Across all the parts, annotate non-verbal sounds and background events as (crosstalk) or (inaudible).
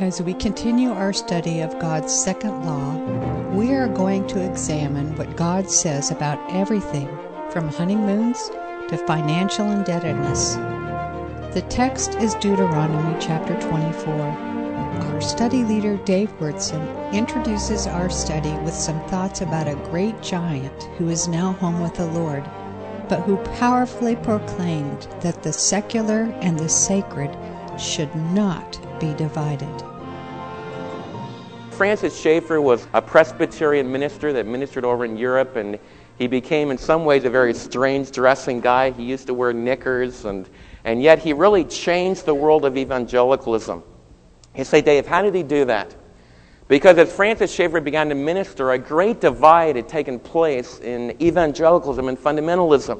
As we continue our study of God's second law, we are going to examine what God says about everything from honeymoons to financial indebtedness. The text is Deuteronomy chapter 24. Our study leader, Dave Wurtson, introduces our study with some thoughts about a great giant who is now home with the Lord, but who powerfully proclaimed that the secular and the sacred should not be divided. Francis Schaeffer was a Presbyterian minister that ministered over in Europe, and he became, in some ways, a very strange dressing guy. He used to wear knickers, and, and yet he really changed the world of evangelicalism. You say, Dave, how did he do that? Because as Francis Schaeffer began to minister, a great divide had taken place in evangelicalism and fundamentalism.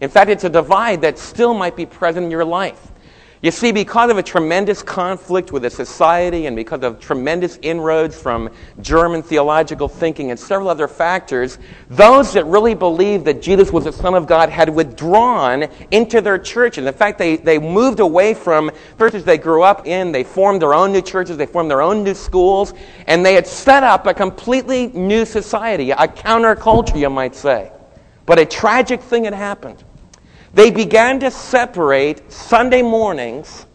In fact, it's a divide that still might be present in your life. You see, because of a tremendous conflict with the society and because of tremendous inroads from German theological thinking and several other factors, those that really believed that Jesus was the Son of God had withdrawn into their churches. In fact, they, they moved away from churches they grew up in. They formed their own new churches. They formed their own new schools. And they had set up a completely new society, a counterculture, you might say. But a tragic thing had happened. They began to separate Sunday mornings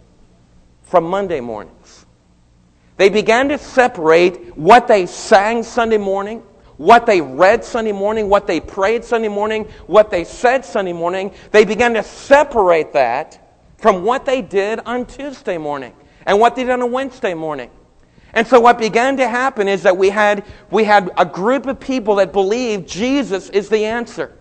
from Monday mornings. They began to separate what they sang Sunday morning, what they read Sunday morning, what they prayed Sunday morning, what they said Sunday morning. They began to separate that from what they did on Tuesday morning and what they did on a Wednesday morning. And so what began to happen is that we had, we had a group of people that believed Jesus is the answer.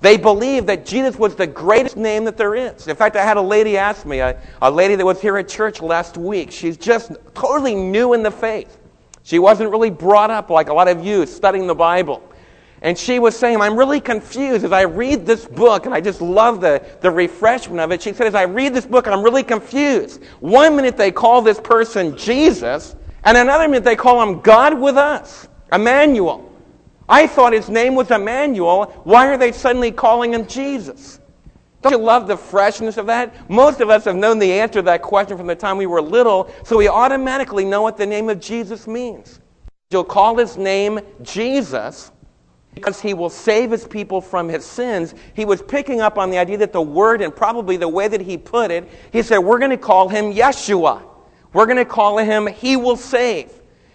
They believed that Jesus was the greatest name that there is. In fact, I had a lady ask me, a, a lady that was here at church last week. She's just totally new in the faith. She wasn't really brought up like a lot of you studying the Bible. And she was saying, I'm really confused as I read this book, and I just love the, the refreshment of it. She said, as I read this book, I'm really confused. One minute they call this person Jesus, and another minute they call him God with us, Emmanuel. I thought his name was Emmanuel. Why are they suddenly calling him Jesus? Don't you love the freshness of that? Most of us have known the answer to that question from the time we were little, so we automatically know what the name of Jesus means. You'll call his name Jesus because he will save his people from his sins. He was picking up on the idea that the word and probably the way that he put it, he said, We're going to call him Yeshua. We're going to call him He will save.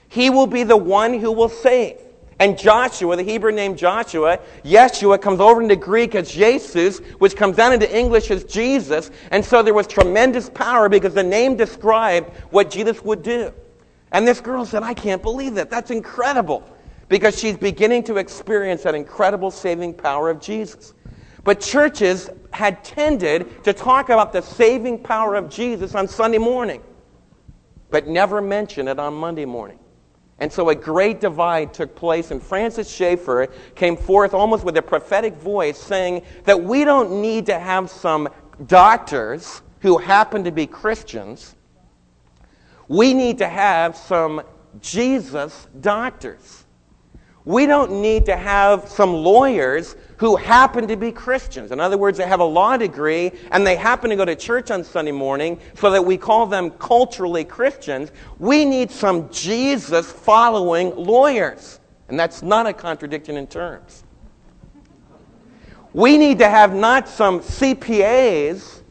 He will be the one who will save. And Joshua, the Hebrew name Joshua, Yeshua comes over into Greek as Jesus, which comes down into English as Jesus. And so there was tremendous power because the name described what Jesus would do. And this girl said, I can't believe that. That's incredible. Because she's beginning to experience that incredible saving power of Jesus. But churches had tended to talk about the saving power of Jesus on Sunday morning, but never mention it on Monday morning. And so a great divide took place, and Francis Schaeffer came forth almost with a prophetic voice saying that we don't need to have some doctors who happen to be Christians. We need to have some Jesus doctors. We don't need to have some lawyers who happen to be Christians. In other words, they have a law degree and they happen to go to church on Sunday morning so that we call them culturally Christians. We need some Jesus following lawyers. And that's not a contradiction in terms. We need to have not some CPAs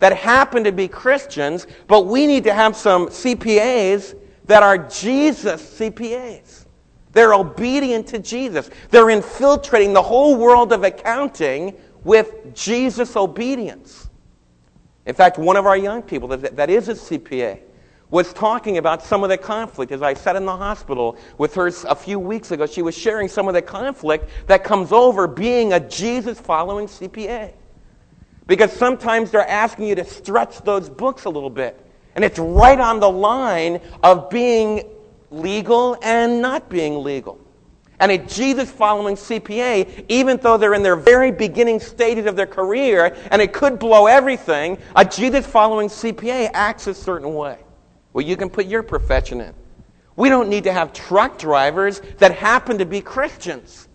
that happen to be Christians, but we need to have some CPAs that are Jesus CPAs. They're obedient to Jesus. They're infiltrating the whole world of accounting with Jesus' obedience. In fact, one of our young people that, is a CPA was talking about some of the conflict. As I sat in the hospital with her a few weeks ago, she was sharing some of the conflict that comes over being a Jesus following CPA. Because sometimes they're asking you to stretch those books a little bit. And it's right on the line of being legal and not being legal. And a Jesus following CPA, even though they're in their very beginning stages of their career and it could blow everything, a Jesus following CPA acts a certain way. Well, you can put your profession in. We don't need to have truck drivers that happen to be Christians.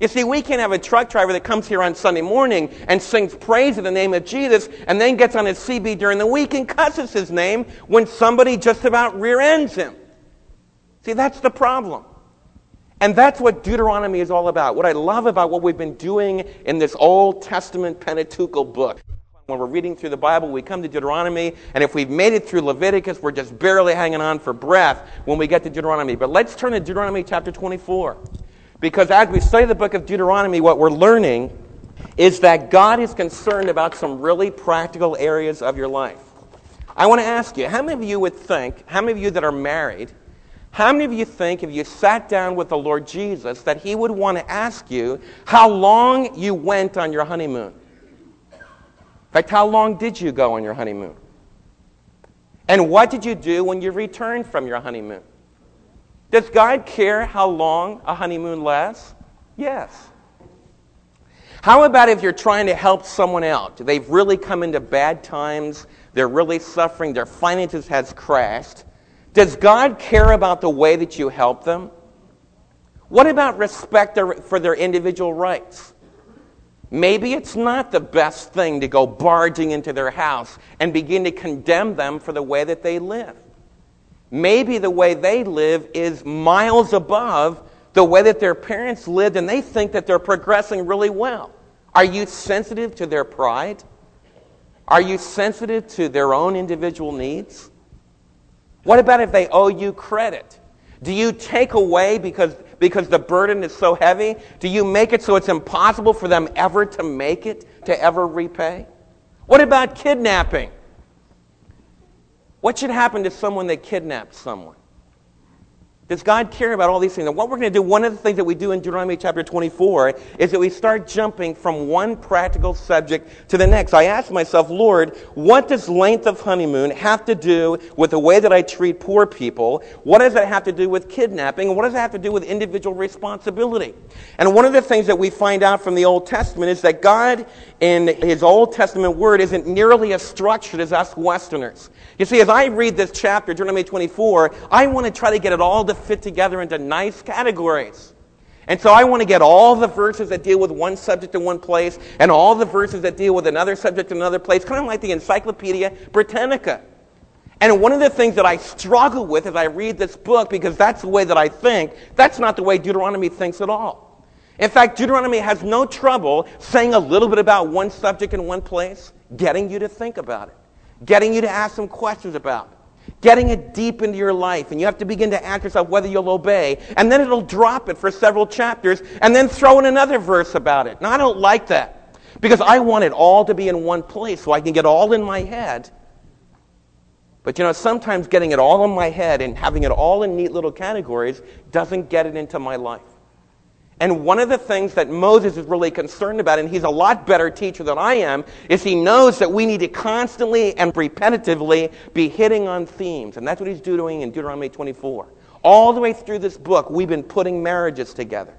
You see, we can't have a truck driver that comes here on Sunday morning and sings praise in the name of Jesus and then gets on his CB during the week and cusses his name when somebody just about rear ends him. See, that's the problem. And that's what Deuteronomy is all about. What I love about what we've been doing in this Old Testament Pentateuchal book. When we're reading through the Bible, we come to Deuteronomy, and if we've made it through Leviticus, we're just barely hanging on for breath when we get to Deuteronomy. But let's turn to Deuteronomy chapter 24. Because as we study the book of Deuteronomy, what we're learning is that God is concerned about some really practical areas of your life. I want to ask you, how many of you would think, how many of you that are married, how many of you think if you sat down with the Lord Jesus that he would want to ask you how long you went on your honeymoon? In fact, how long did you go on your honeymoon? And what did you do when you returned from your honeymoon? Does God care how long a honeymoon lasts? Yes. How about if you're trying to help someone out? They've really come into bad times, they're really suffering, their finances has crashed. Does God care about the way that you help them? What about respect for their individual rights? Maybe it's not the best thing to go barging into their house and begin to condemn them for the way that they live. Maybe the way they live is miles above the way that their parents lived, and they think that they're progressing really well. Are you sensitive to their pride? Are you sensitive to their own individual needs? What about if they owe you credit? Do you take away because, because the burden is so heavy? Do you make it so it's impossible for them ever to make it, to ever repay? What about kidnapping? What should happen to someone that kidnaps someone? Does God care about all these things? And what we're going to do, one of the things that we do in Deuteronomy chapter 24 is that we start jumping from one practical subject to the next. I asked myself, Lord, what does length of honeymoon have to do with the way that I treat poor people? What does that have to do with kidnapping? What does that have to do with individual responsibility? And one of the things that we find out from the Old Testament is that God in his Old Testament word isn't nearly as structured as us Westerners. You see, as I read this chapter, Deuteronomy 24, I want to try to get it all to fit together into nice categories. And so I want to get all the verses that deal with one subject in one place and all the verses that deal with another subject in another place, kind of like the Encyclopedia Britannica. And one of the things that I struggle with as I read this book, because that's the way that I think, that's not the way Deuteronomy thinks at all. In fact, Deuteronomy has no trouble saying a little bit about one subject in one place, getting you to think about it getting you to ask some questions about, getting it deep into your life. And you have to begin to ask yourself whether you'll obey. And then it'll drop it for several chapters and then throw in another verse about it. Now, I don't like that because I want it all to be in one place so I can get all in my head. But you know, sometimes getting it all in my head and having it all in neat little categories doesn't get it into my life. And one of the things that Moses is really concerned about, and he's a lot better teacher than I am, is he knows that we need to constantly and repetitively be hitting on themes. And that's what he's doing in Deuteronomy 24. All the way through this book, we've been putting marriages together.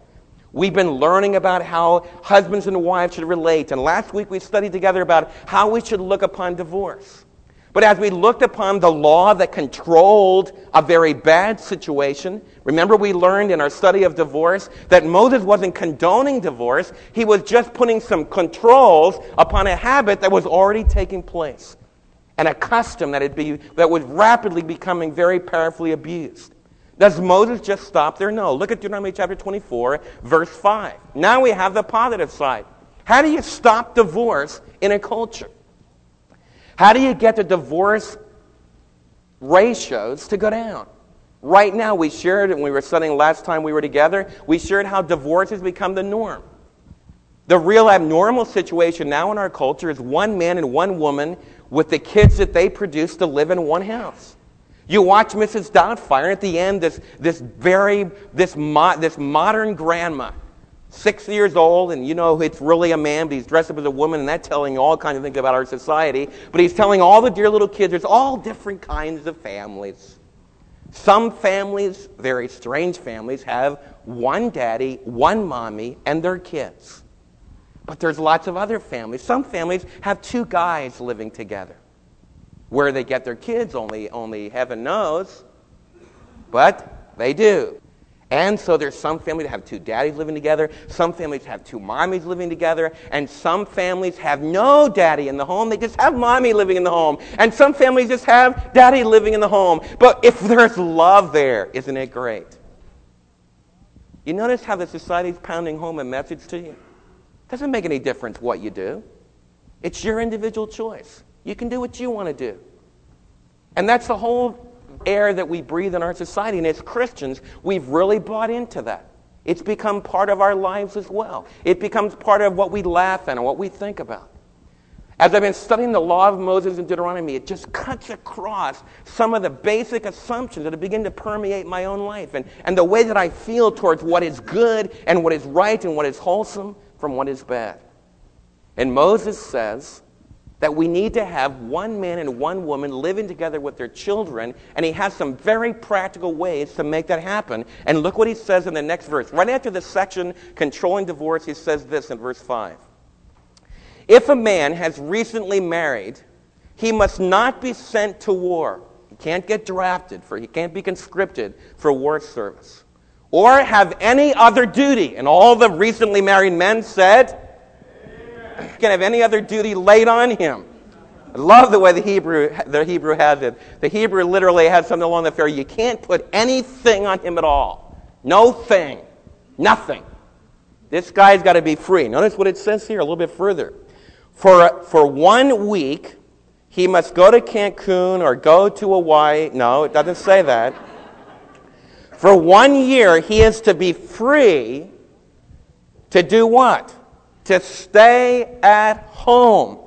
We've been learning about how husbands and wives should relate. And last week we studied together about how we should look upon divorce. But as we looked upon the law that controlled a very bad situation, remember we learned in our study of divorce that Moses wasn't condoning divorce, he was just putting some controls upon a habit that was already taking place and a custom that, be, that was rapidly becoming very powerfully abused. Does Moses just stop there? No. Look at Deuteronomy chapter 24, verse 5. Now we have the positive side. How do you stop divorce in a culture? How do you get the divorce ratios to go down? Right now, we shared, and we were studying last time we were together, we shared how divorce has become the norm. The real abnormal situation now in our culture is one man and one woman with the kids that they produce to live in one house. You watch Mrs. Doubtfire at the end, this, this very, this, mo- this modern grandma six years old, and you know it's really a man, but he's dressed up as a woman, and that's telling all kinds of things about our society. But he's telling all the dear little kids there's all different kinds of families. Some families, very strange families, have one daddy, one mommy, and their kids. But there's lots of other families. Some families have two guys living together. Where they get their kids, only, only heaven knows. But they do. And so there's some families that have two daddies living together, some families have two mommies living together, and some families have no daddy in the home. They just have mommy living in the home. And some families just have daddy living in the home. But if there's love there, isn't it great? You notice how the society's pounding home a message to you? Doesn't make any difference what you do. It's your individual choice. You can do what you want to do. And that's the whole air that we breathe in our society. And as Christians, we've really bought into that. It's become part of our lives as well. It becomes part of what we laugh at and what we think about. As I've been studying the law of Moses and Deuteronomy, it just cuts across some of the basic assumptions that begun to permeate my own life and, and the way that I feel towards what is good and what is right and what is wholesome from what is bad. And Moses says, that we need to have one man and one woman living together with their children, and he has some very practical ways to make that happen. And look what he says in the next verse. Right after the section controlling divorce, he says this in verse 5. If a man has recently married, he must not be sent to war. He can't get drafted for he can't be conscripted for war service. Or have any other duty. And all the recently married men said, can have any other duty laid on him. I love the way the Hebrew, the Hebrew has it. The Hebrew literally has something along the fair. You can't put anything on him at all. No thing. Nothing. This guy's got to be free. Notice what it says here a little bit further. For, for one week, he must go to Cancun or go to Hawaii. No, it doesn't say that. For one year, he is to be free to do what? To stay at home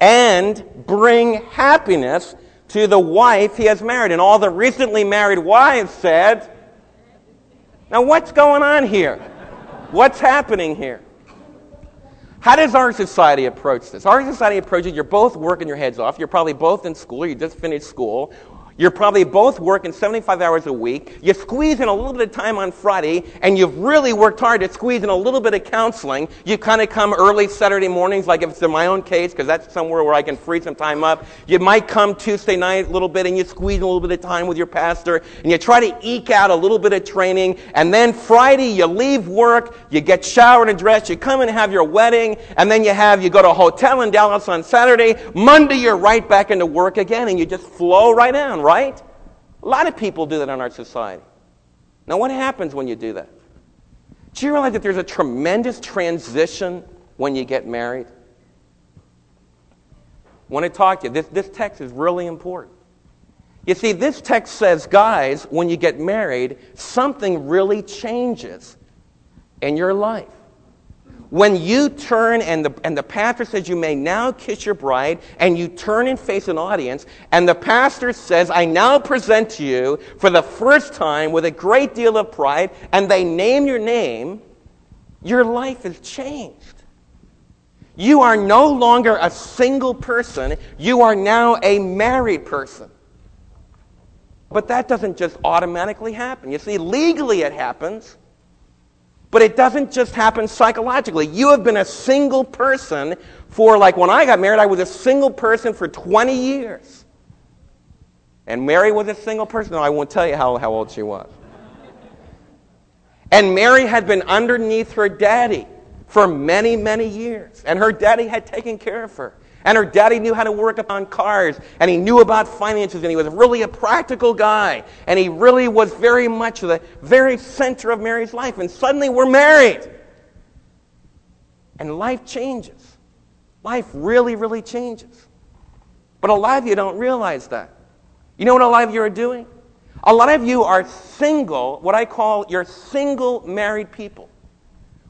and bring happiness to the wife he has married. And all the recently married wives said, Now, what's going on here? What's happening here? How does our society approach this? Our society approaches you're both working your heads off. You're probably both in school. You just finished school. You're probably both working 75 hours a week. You squeeze in a little bit of time on Friday, and you've really worked hard to squeeze in a little bit of counseling. You kind of come early Saturday mornings, like if it's in my own case, because that's somewhere where I can free some time up. You might come Tuesday night a little bit, and you squeeze a little bit of time with your pastor, and you try to eke out a little bit of training. And then Friday, you leave work, you get showered and dressed, you come and have your wedding, and then you have, you go to a hotel in Dallas on Saturday. Monday, you're right back into work again, and you just flow right on right? A lot of people do that in our society. Now, what happens when you do that? Do you realize that there's a tremendous transition when you get married? I want to talk to you. This, this text is really important. You see, this text says, guys, when you get married, something really changes in your life. When you turn and the, and the pastor says you may now kiss your bride, and you turn and face an audience, and the pastor says, I now present to you for the first time with a great deal of pride, and they name your name, your life is changed. You are no longer a single person, you are now a married person. But that doesn't just automatically happen. You see, legally it happens. But it doesn't just happen psychologically. You have been a single person for, like, when I got married, I was a single person for 20 years. And Mary was a single person. No, I won't tell you how, how old she was. And Mary had been underneath her daddy for many, many years. And her daddy had taken care of her. And her daddy knew how to work on cars, and he knew about finances, and he was really a practical guy. And he really was very much the very center of Mary's life. And suddenly we're married. And life changes. Life really, really changes. But a lot of you don't realize that. You know what a lot of you are doing? A lot of you are single, what I call your single married people.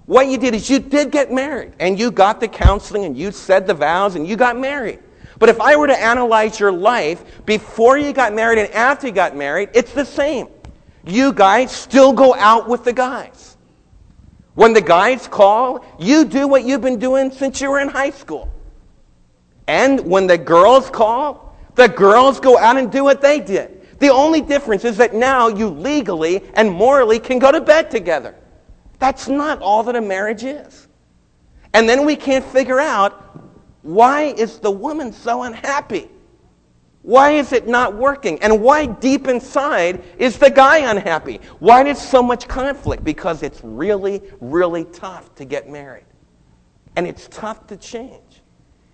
What you did is you did get married and you got the counseling and you said the vows and you got married. But if I were to analyze your life before you got married and after you got married, it's the same. You guys still go out with the guys. When the guys call, you do what you've been doing since you were in high school. And when the girls call, the girls go out and do what they did. The only difference is that now you legally and morally can go to bed together. That's not all that a marriage is. And then we can't figure out why is the woman so unhappy? Why is it not working? And why deep inside is the guy unhappy? Why there's so much conflict? Because it's really, really tough to get married. And it's tough to change.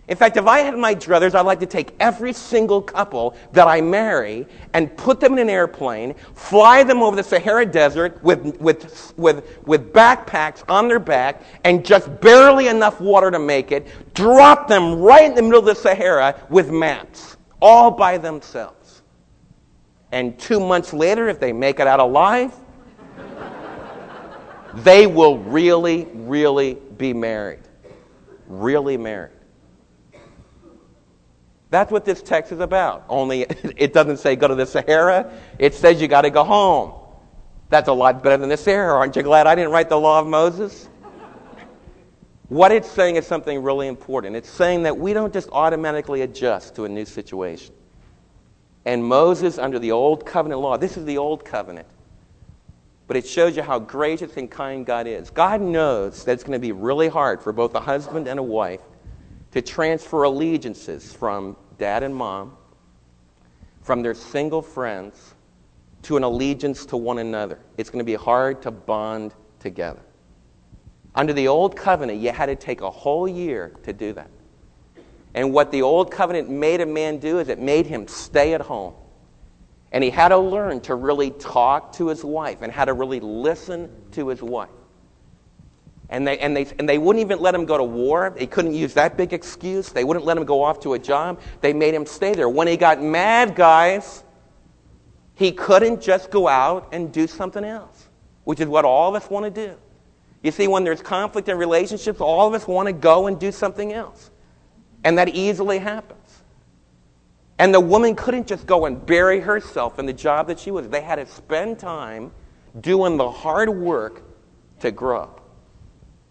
In fact, if I had my druthers, I'd like to take every single couple that I marry and put them in an airplane, fly them over the Sahara Desert with, with, with, with backpacks on their back, and just barely enough water to make it, drop them right in the middle of the Sahara with maps all by themselves. And two months later, if they make it out alive, they will really, really be married. Really married. That's what this text is about. Only (laughs) it doesn't say go to the Sahara, it says you got to go home. That's a lot better than the Sahara. Aren't you glad I didn't write the law of Moses? What it's saying is something really important. It's saying that we don't just automatically adjust to a new situation. And Moses, under the old covenant law, this is the old covenant, but it shows you how gracious and kind God is. God knows that it's going to be really hard for both a husband and a wife to transfer allegiances from dad and mom, from their single friends, to an allegiance to one another. It's going to be hard to bond together. Under the old covenant, you had to take a whole year to do that. And what the old covenant made a man do is it made him stay at home. And he had to learn to really talk to his wife and how to really listen to his wife. And they, and, they, and they wouldn't even let him go to war. They couldn't use that big excuse. They wouldn't let him go off to a job. They made him stay there. When he got mad, guys, he couldn't just go out and do something else, which is what all of us want to do. You see, when there's conflict in relationships, all of us want to go and do something else. And that easily happens. And the woman couldn't just go and bury herself in the job that she was. They had to spend time doing the hard work to grow.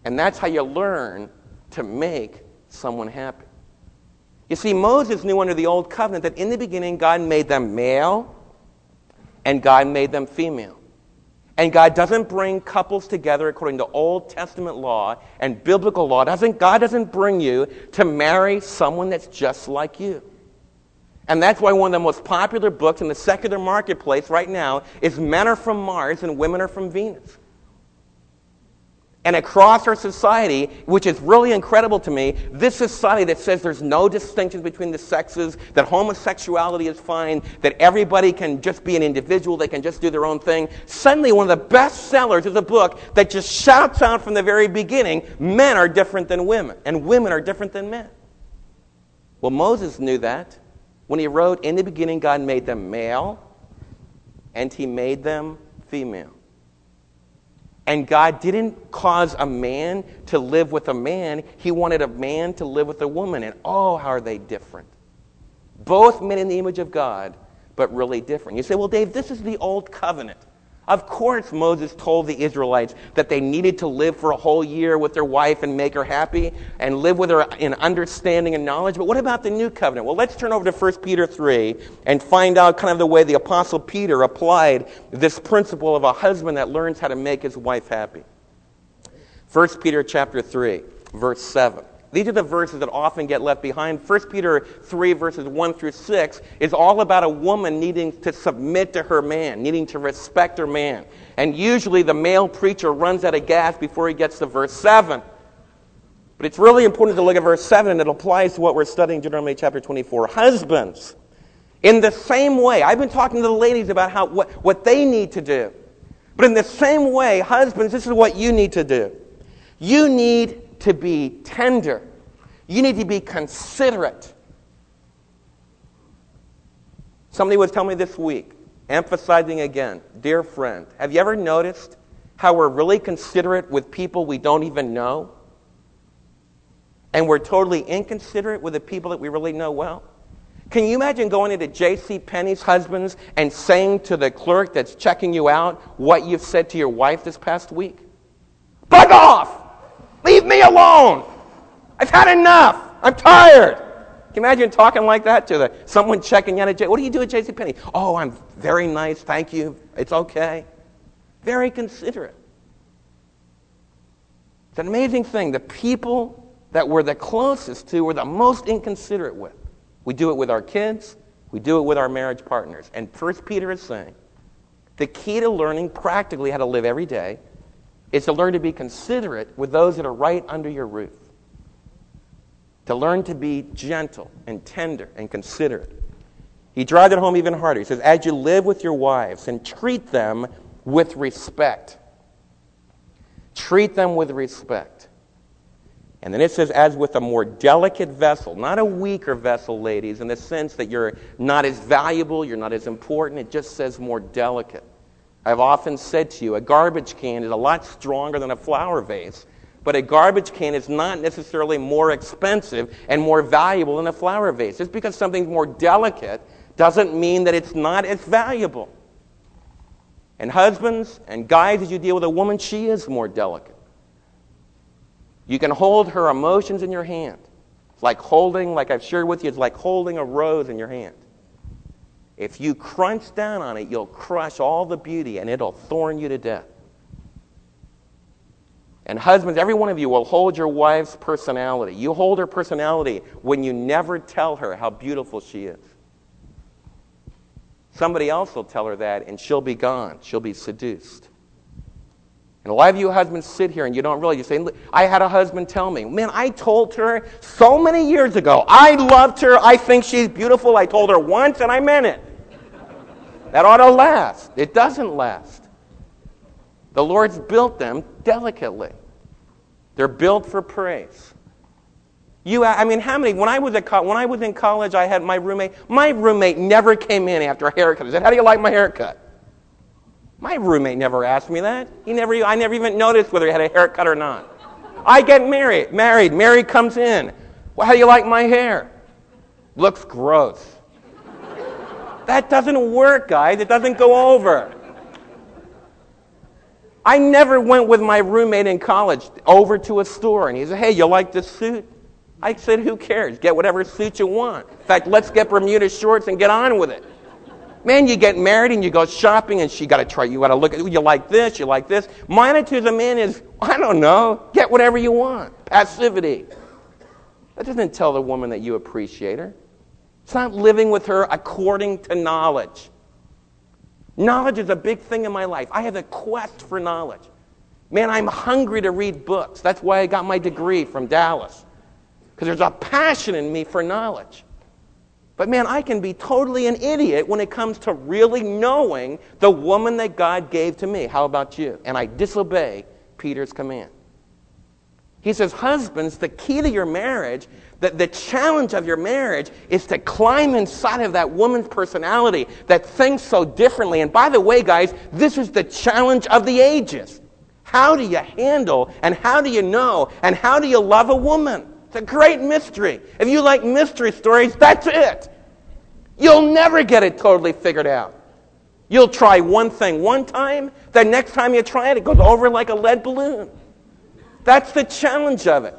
And that's how you learn to make someone happy. You see, Moses knew under the old covenant that in the beginning God made them male and God made them female. And God doesn't bring couples together according to Old Testament law and biblical law. Doesn't, God doesn't bring you to marry someone that's just like you. And that's why one of the most popular books in the secular marketplace right now is Men Are From Mars and Women Are From Venus and across our society, which is really incredible to me, this society that says there's no distinctions between the sexes, that homosexuality is fine, that everybody can just be an individual, they can just do their own thing. Suddenly, one of the best sellers is a book that just shouts out from the very beginning men are different than women, and women are different than men. Well, Moses knew that when he wrote, In the beginning, God made them male, and he made them female. And God didn't cause a man to live with a man, He wanted a man to live with a woman. And oh, how are they different? Both men in the image of God, but really different. You say, well, Dave, this is the old covenant. Of course, Moses told the Israelites that they needed to live for a whole year with their wife and make her happy and live with her in understanding and knowledge. But what about the new covenant? Well, let's turn over to 1 Peter 3 and find out kind of the way the Apostle Peter applied this principle of a husband that learns how to make his wife happy. 1 Peter chapter 3, verse 7. These are the verses that often get left behind. 1 Peter 3, verses 1 through 6, is all about a woman needing to submit to her man, needing to respect her man. And usually the male preacher runs out of gas before he gets to verse 7. But it's really important to look at verse 7, and it applies to what we're studying in Deuteronomy chapter 24. Husbands, in the same way, I've been talking to the ladies about how, what, what they need to do. But in the same way, husbands, this is what you need to do. You need to be tender. You need to be considerate. Somebody was telling me this week, emphasizing again, dear friend, have you ever noticed how we're really considerate with people we don't even know? And we're totally inconsiderate with the people that we really know well? Can you imagine going into J.C. Penney's husbands and saying to the clerk that's checking you out what you've said to your wife this past week? Bug off! Leave me alone. I've had enough. I'm tired. Can you imagine talking like that to the, someone checking out at? What do you do at J.C. Penney? Oh, I'm very nice. Thank you. It's okay. Very considerate. It's an amazing thing. The people that we're the closest to, we're the most inconsiderate with. We do it with our kids. We do it with our marriage partners. And First Peter is saying the key to learning practically how to live every day is to learn to be considerate with those that are right under your roof. To learn to be gentle and tender and considerate. He drives it home even harder. He says, As you live with your wives and treat them with respect. Treat them with respect. And then it says, as with a more delicate vessel, not a weaker vessel, ladies, in the sense that you're not as valuable, you're not as important. It just says more delicate. I've often said to you, a garbage can is a lot stronger than a flower vase, but a garbage can is not necessarily more expensive and more valuable than a flower vase. Just because something's more delicate doesn't mean that it's not as valuable. And husbands and guys, as you deal with a woman, she is more delicate. You can hold her emotions in your hand. It's like holding, like I've shared with you, it's like holding a rose in your hand. If you crunch down on it, you'll crush all the beauty and it'll thorn you to death. And husbands, every one of you will hold your wife's personality. You hold her personality when you never tell her how beautiful she is. Somebody else will tell her that, and she'll be gone. She'll be seduced. And a lot of you husbands sit here and you don't really. You say, I had a husband tell me, man, I told her so many years ago, I loved her, I think she's beautiful. I told her once and I meant it. That ought to last. It doesn't last. The Lord's built them delicately, they're built for praise. You, I mean, how many? When I was at when I was in college, I had my roommate. My roommate never came in after a haircut. I said, "How do you like my haircut?" My roommate never asked me that. He never. I never even noticed whether he had a haircut or not. I get married. Married. Mary comes in. Well, how do you like my hair? Looks gross. That doesn't work, guys. It doesn't go over. I never went with my roommate in college over to a store and he said, Hey, you like this suit? I said, Who cares? Get whatever suit you want. In fact, let's get Bermuda shorts and get on with it. Man, you get married and you go shopping and she got to try, you got to look at, you like this, you like this. My attitude as a man is, I don't know, get whatever you want. Passivity. That doesn't tell the woman that you appreciate her. It's not living with her according to knowledge. Knowledge is a big thing in my life. I have a quest for knowledge. Man, I'm hungry to read books. That's why I got my degree from Dallas because there's a passion in me for knowledge. But man, I can be totally an idiot when it comes to really knowing the woman that God gave to me. How about you? And I disobey Peter's command. He says, Husbands, the key to your marriage, the, the challenge of your marriage is to climb inside of that woman's personality that thinks so differently. And by the way, guys, this is the challenge of the ages. How do you handle and how do you know and how do you love a woman? It's a great mystery. If you like mystery stories, that's it. You'll never get it totally figured out. You'll try one thing one time, the next time you try it, it goes over like a lead balloon. That's the challenge of it.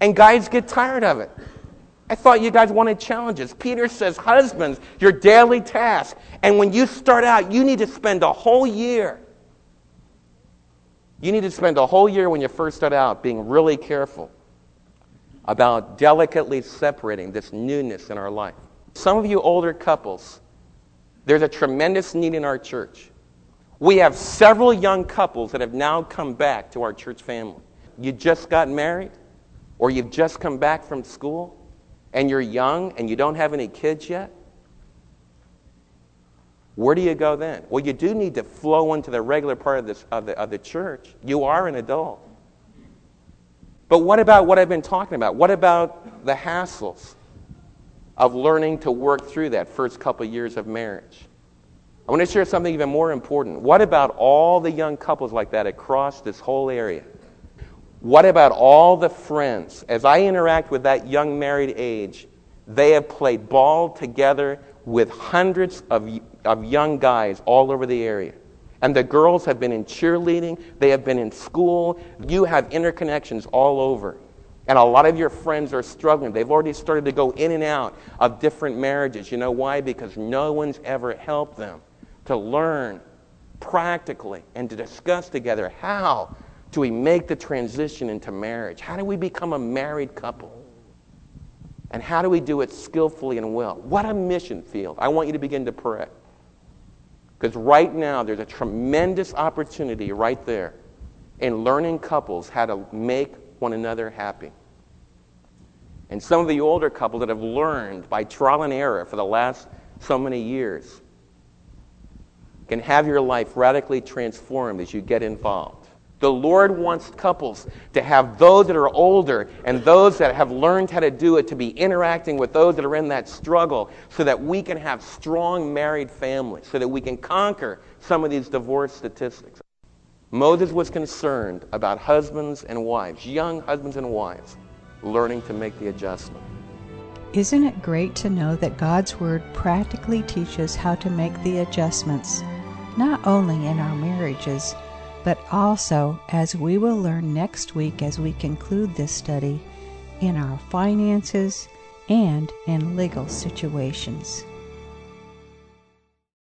And guys get tired of it. I thought you guys wanted challenges. Peter says, Husbands, your daily task. And when you start out, you need to spend a whole year. You need to spend a whole year when you first start out being really careful about delicately separating this newness in our life. Some of you older couples, there's a tremendous need in our church. We have several young couples that have now come back to our church family. You just got married, or you've just come back from school, and you're young and you don't have any kids yet. Where do you go then? Well, you do need to flow into the regular part of, this, of, the, of the church. You are an adult. But what about what I've been talking about? What about the hassles of learning to work through that first couple years of marriage? I want to share something even more important. What about all the young couples like that across this whole area? What about all the friends? As I interact with that young married age, they have played ball together with hundreds of, of young guys all over the area. And the girls have been in cheerleading, they have been in school. You have interconnections all over. And a lot of your friends are struggling. They've already started to go in and out of different marriages. You know why? Because no one's ever helped them to learn practically and to discuss together how do we make the transition into marriage? How do we become a married couple? And how do we do it skillfully and well? What a mission field. I want you to begin to pray. Because right now, there's a tremendous opportunity right there in learning couples how to make one another happy. And some of the older couples that have learned by trial and error for the last so many years can have your life radically transformed as you get involved. The Lord wants couples to have those that are older and those that have learned how to do it to be interacting with those that are in that struggle so that we can have strong married families, so that we can conquer some of these divorce statistics. Moses was concerned about husbands and wives, young husbands and wives, learning to make the adjustment. Isn't it great to know that God's Word practically teaches how to make the adjustments, not only in our marriages, but also, as we will learn next week as we conclude this study, in our finances and in legal situations?